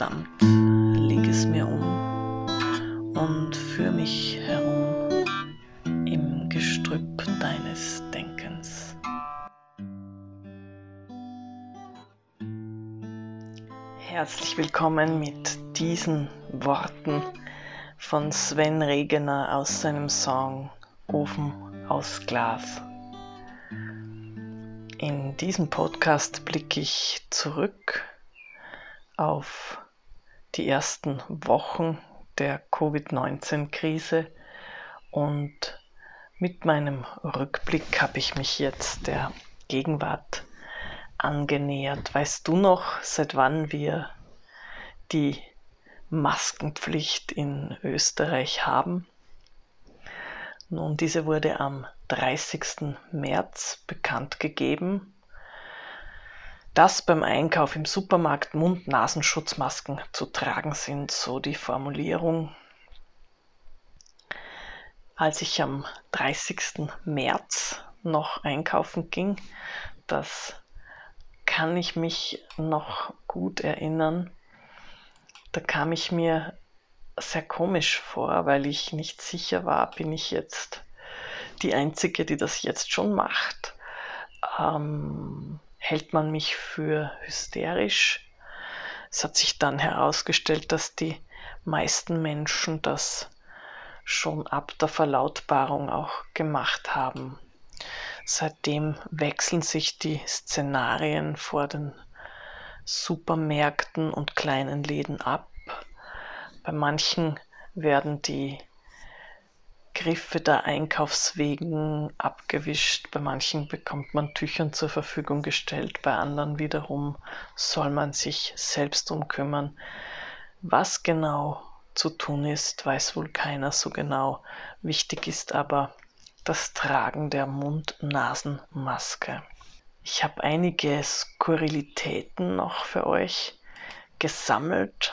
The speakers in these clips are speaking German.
samt leg es mir um und führ mich herum im Gestrüpp deines Denkens. Herzlich willkommen mit diesen Worten von Sven Regener aus seinem Song Ofen aus Glas. In diesem Podcast blicke ich zurück auf die ersten Wochen der Covid-19-Krise und mit meinem Rückblick habe ich mich jetzt der Gegenwart angenähert. Weißt du noch, seit wann wir die Maskenpflicht in Österreich haben? Nun, diese wurde am 30. März bekannt gegeben dass beim Einkauf im Supermarkt Mund-Nasenschutzmasken zu tragen sind, so die Formulierung. Als ich am 30. März noch einkaufen ging, das kann ich mich noch gut erinnern, da kam ich mir sehr komisch vor, weil ich nicht sicher war, bin ich jetzt die Einzige, die das jetzt schon macht. Ähm, hält man mich für hysterisch. Es hat sich dann herausgestellt, dass die meisten Menschen das schon ab der Verlautbarung auch gemacht haben. Seitdem wechseln sich die Szenarien vor den Supermärkten und kleinen Läden ab. Bei manchen werden die Griffe der Einkaufswegen abgewischt, bei manchen bekommt man Tüchern zur Verfügung gestellt, bei anderen wiederum soll man sich selbst umkümmern. Was genau zu tun ist, weiß wohl keiner so genau. Wichtig ist aber das Tragen der Mund-Nasen-Maske. Ich habe einige Skurrilitäten noch für euch gesammelt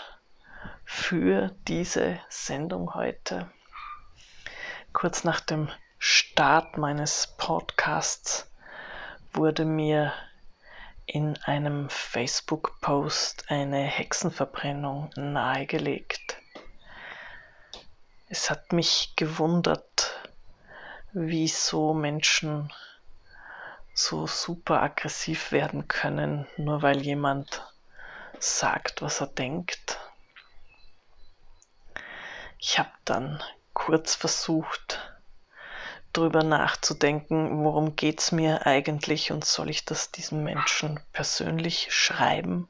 für diese Sendung heute kurz nach dem Start meines Podcasts wurde mir in einem Facebook-Post eine Hexenverbrennung nahegelegt. Es hat mich gewundert, wieso Menschen so super aggressiv werden können, nur weil jemand sagt, was er denkt. Ich habe dann kurz versucht, drüber nachzudenken, worum geht's mir eigentlich und soll ich das diesem Menschen persönlich schreiben?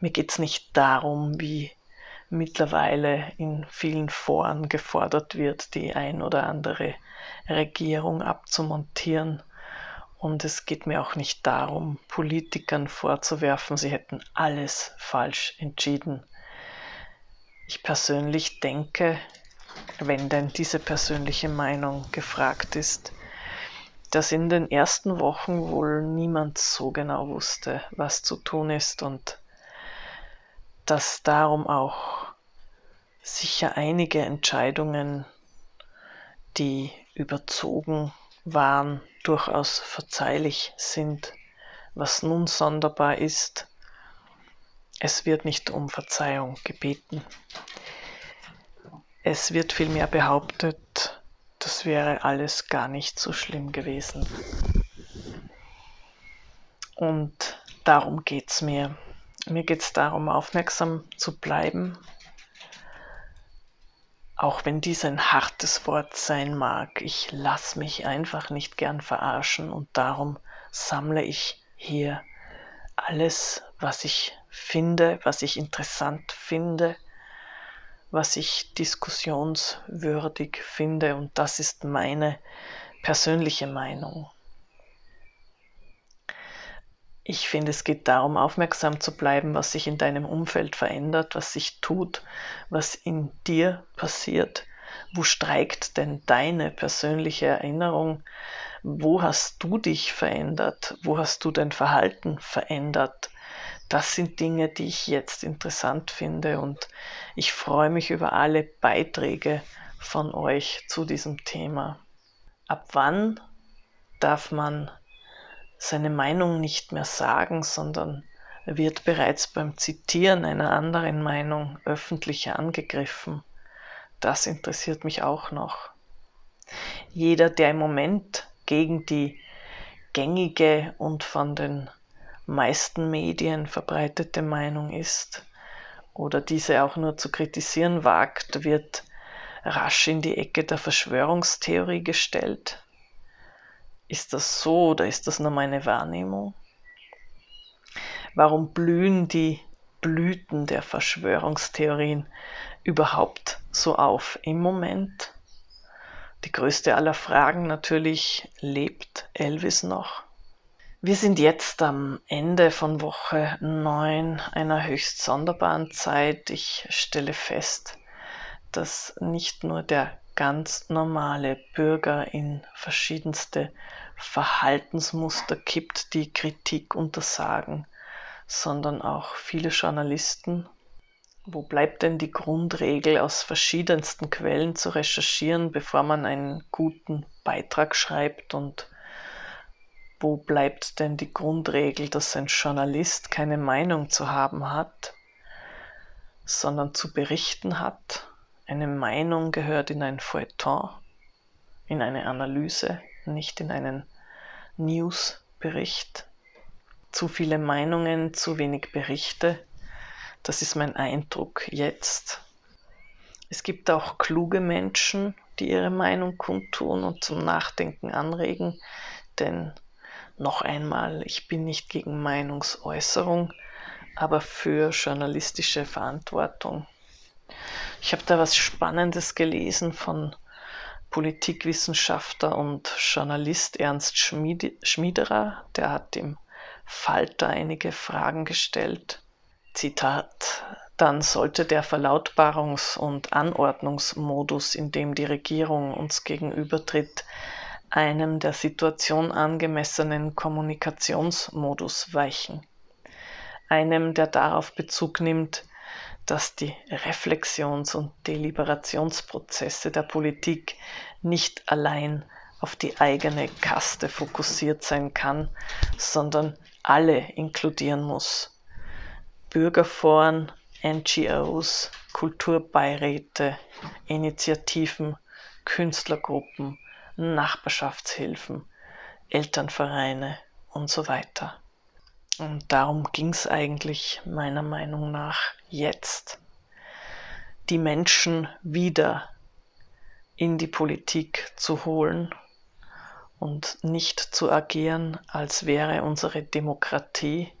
Mir geht's nicht darum, wie mittlerweile in vielen Foren gefordert wird, die ein oder andere Regierung abzumontieren. Und es geht mir auch nicht darum, Politikern vorzuwerfen, sie hätten alles falsch entschieden. Ich persönlich denke, wenn denn diese persönliche Meinung gefragt ist, dass in den ersten Wochen wohl niemand so genau wusste, was zu tun ist und dass darum auch sicher einige Entscheidungen, die überzogen waren, durchaus verzeihlich sind. Was nun sonderbar ist, es wird nicht um Verzeihung gebeten. Es wird vielmehr behauptet, das wäre alles gar nicht so schlimm gewesen. Und darum geht es mir. Mir geht es darum, aufmerksam zu bleiben, auch wenn dies ein hartes Wort sein mag. Ich lasse mich einfach nicht gern verarschen und darum sammle ich hier alles, was ich finde, was ich interessant finde, was ich diskussionswürdig finde und das ist meine persönliche Meinung. Ich finde, es geht darum, aufmerksam zu bleiben, was sich in deinem Umfeld verändert, was sich tut, was in dir passiert. Wo streikt denn deine persönliche Erinnerung? Wo hast du dich verändert? Wo hast du dein Verhalten verändert? Das sind Dinge, die ich jetzt interessant finde und ich freue mich über alle Beiträge von euch zu diesem Thema. Ab wann darf man seine Meinung nicht mehr sagen, sondern wird bereits beim Zitieren einer anderen Meinung öffentlich angegriffen. Das interessiert mich auch noch. Jeder, der im Moment gegen die gängige und von den meisten Medien verbreitete Meinung ist oder diese auch nur zu kritisieren wagt, wird rasch in die Ecke der Verschwörungstheorie gestellt. Ist das so oder ist das nur meine Wahrnehmung? Warum blühen die Blüten der Verschwörungstheorien überhaupt so auf im Moment? Die größte aller Fragen natürlich, lebt Elvis noch? Wir sind jetzt am Ende von Woche 9 einer höchst sonderbaren Zeit. Ich stelle fest, dass nicht nur der ganz normale Bürger in verschiedenste Verhaltensmuster kippt, die Kritik untersagen, sondern auch viele Journalisten. Wo bleibt denn die Grundregel, aus verschiedensten Quellen zu recherchieren, bevor man einen guten Beitrag schreibt und wo bleibt denn die Grundregel, dass ein Journalist keine Meinung zu haben hat, sondern zu berichten hat? Eine Meinung gehört in ein Feuilleton, in eine Analyse, nicht in einen Newsbericht. Zu viele Meinungen, zu wenig Berichte. Das ist mein Eindruck jetzt. Es gibt auch kluge Menschen, die ihre Meinung kundtun und zum Nachdenken anregen, denn noch einmal, ich bin nicht gegen Meinungsäußerung, aber für journalistische Verantwortung. Ich habe da was Spannendes gelesen von Politikwissenschaftler und Journalist Ernst Schmiederer. Der hat im Falter einige Fragen gestellt. Zitat. Dann sollte der Verlautbarungs- und Anordnungsmodus, in dem die Regierung uns gegenübertritt, einem der Situation angemessenen Kommunikationsmodus weichen, einem, der darauf Bezug nimmt, dass die Reflexions- und Deliberationsprozesse der Politik nicht allein auf die eigene Kaste fokussiert sein kann, sondern alle inkludieren muss. Bürgerforen, NGOs, Kulturbeiräte, Initiativen, Künstlergruppen, Nachbarschaftshilfen, Elternvereine und so weiter. Und darum ging es eigentlich meiner Meinung nach jetzt, die Menschen wieder in die Politik zu holen und nicht zu agieren, als wäre unsere Demokratie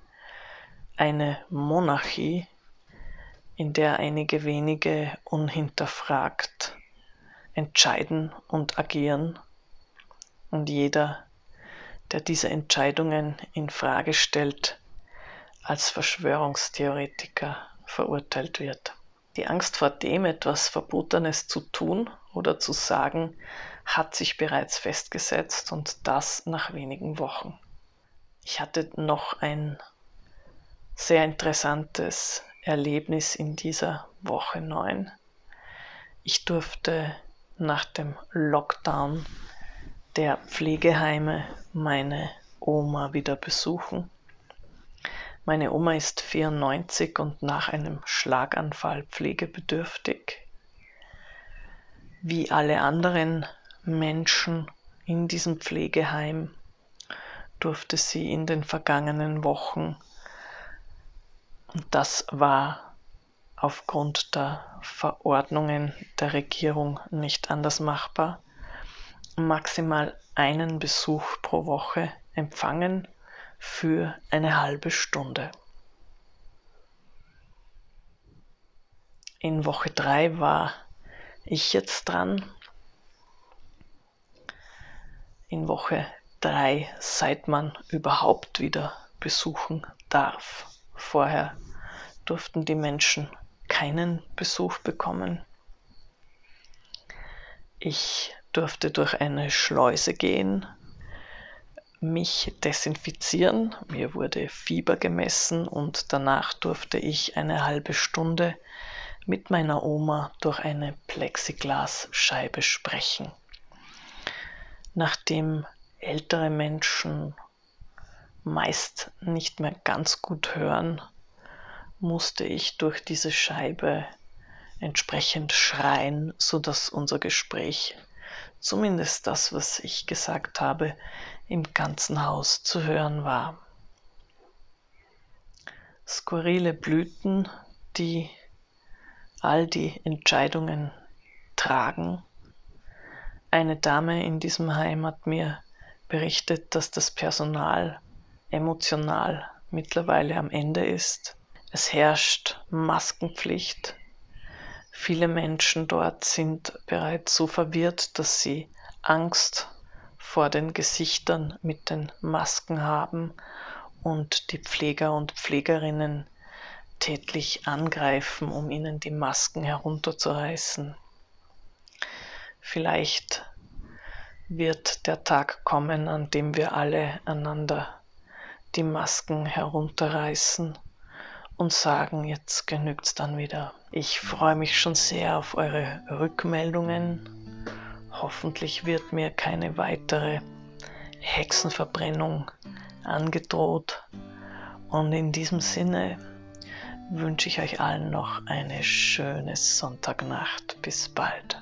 eine Monarchie, in der einige wenige unhinterfragt entscheiden und agieren und jeder, der diese Entscheidungen in Frage stellt, als Verschwörungstheoretiker verurteilt wird. Die Angst vor dem, etwas Verbotenes zu tun oder zu sagen, hat sich bereits festgesetzt und das nach wenigen Wochen. Ich hatte noch ein sehr interessantes Erlebnis in dieser Woche 9. Ich durfte nach dem Lockdown der Pflegeheime meine Oma wieder besuchen. Meine Oma ist 94 und nach einem Schlaganfall pflegebedürftig. Wie alle anderen Menschen in diesem Pflegeheim durfte sie in den vergangenen Wochen, und das war aufgrund der Verordnungen der Regierung nicht anders machbar, maximal einen Besuch pro Woche empfangen für eine halbe Stunde. In Woche 3 war ich jetzt dran. In Woche 3, seit man überhaupt wieder besuchen darf. Vorher durften die Menschen keinen Besuch bekommen. Ich durfte durch eine Schleuse gehen, mich desinfizieren. Mir wurde Fieber gemessen und danach durfte ich eine halbe Stunde mit meiner Oma durch eine Plexiglasscheibe sprechen. Nachdem ältere Menschen meist nicht mehr ganz gut hören, musste ich durch diese Scheibe entsprechend schreien, sodass unser Gespräch, zumindest das, was ich gesagt habe, im ganzen Haus zu hören war. Skurrile Blüten, die all die Entscheidungen tragen. Eine Dame in diesem Heim hat mir berichtet, dass das Personal emotional mittlerweile am Ende ist. Es herrscht Maskenpflicht. Viele Menschen dort sind bereits so verwirrt, dass sie Angst vor den Gesichtern mit den Masken haben und die Pfleger und Pflegerinnen tätlich angreifen, um ihnen die Masken herunterzureißen. Vielleicht wird der Tag kommen, an dem wir alle einander die Masken herunterreißen und sagen, jetzt genügt's dann wieder. Ich freue mich schon sehr auf eure Rückmeldungen. Hoffentlich wird mir keine weitere Hexenverbrennung angedroht. Und in diesem Sinne wünsche ich euch allen noch eine schöne Sonntagnacht. Bis bald.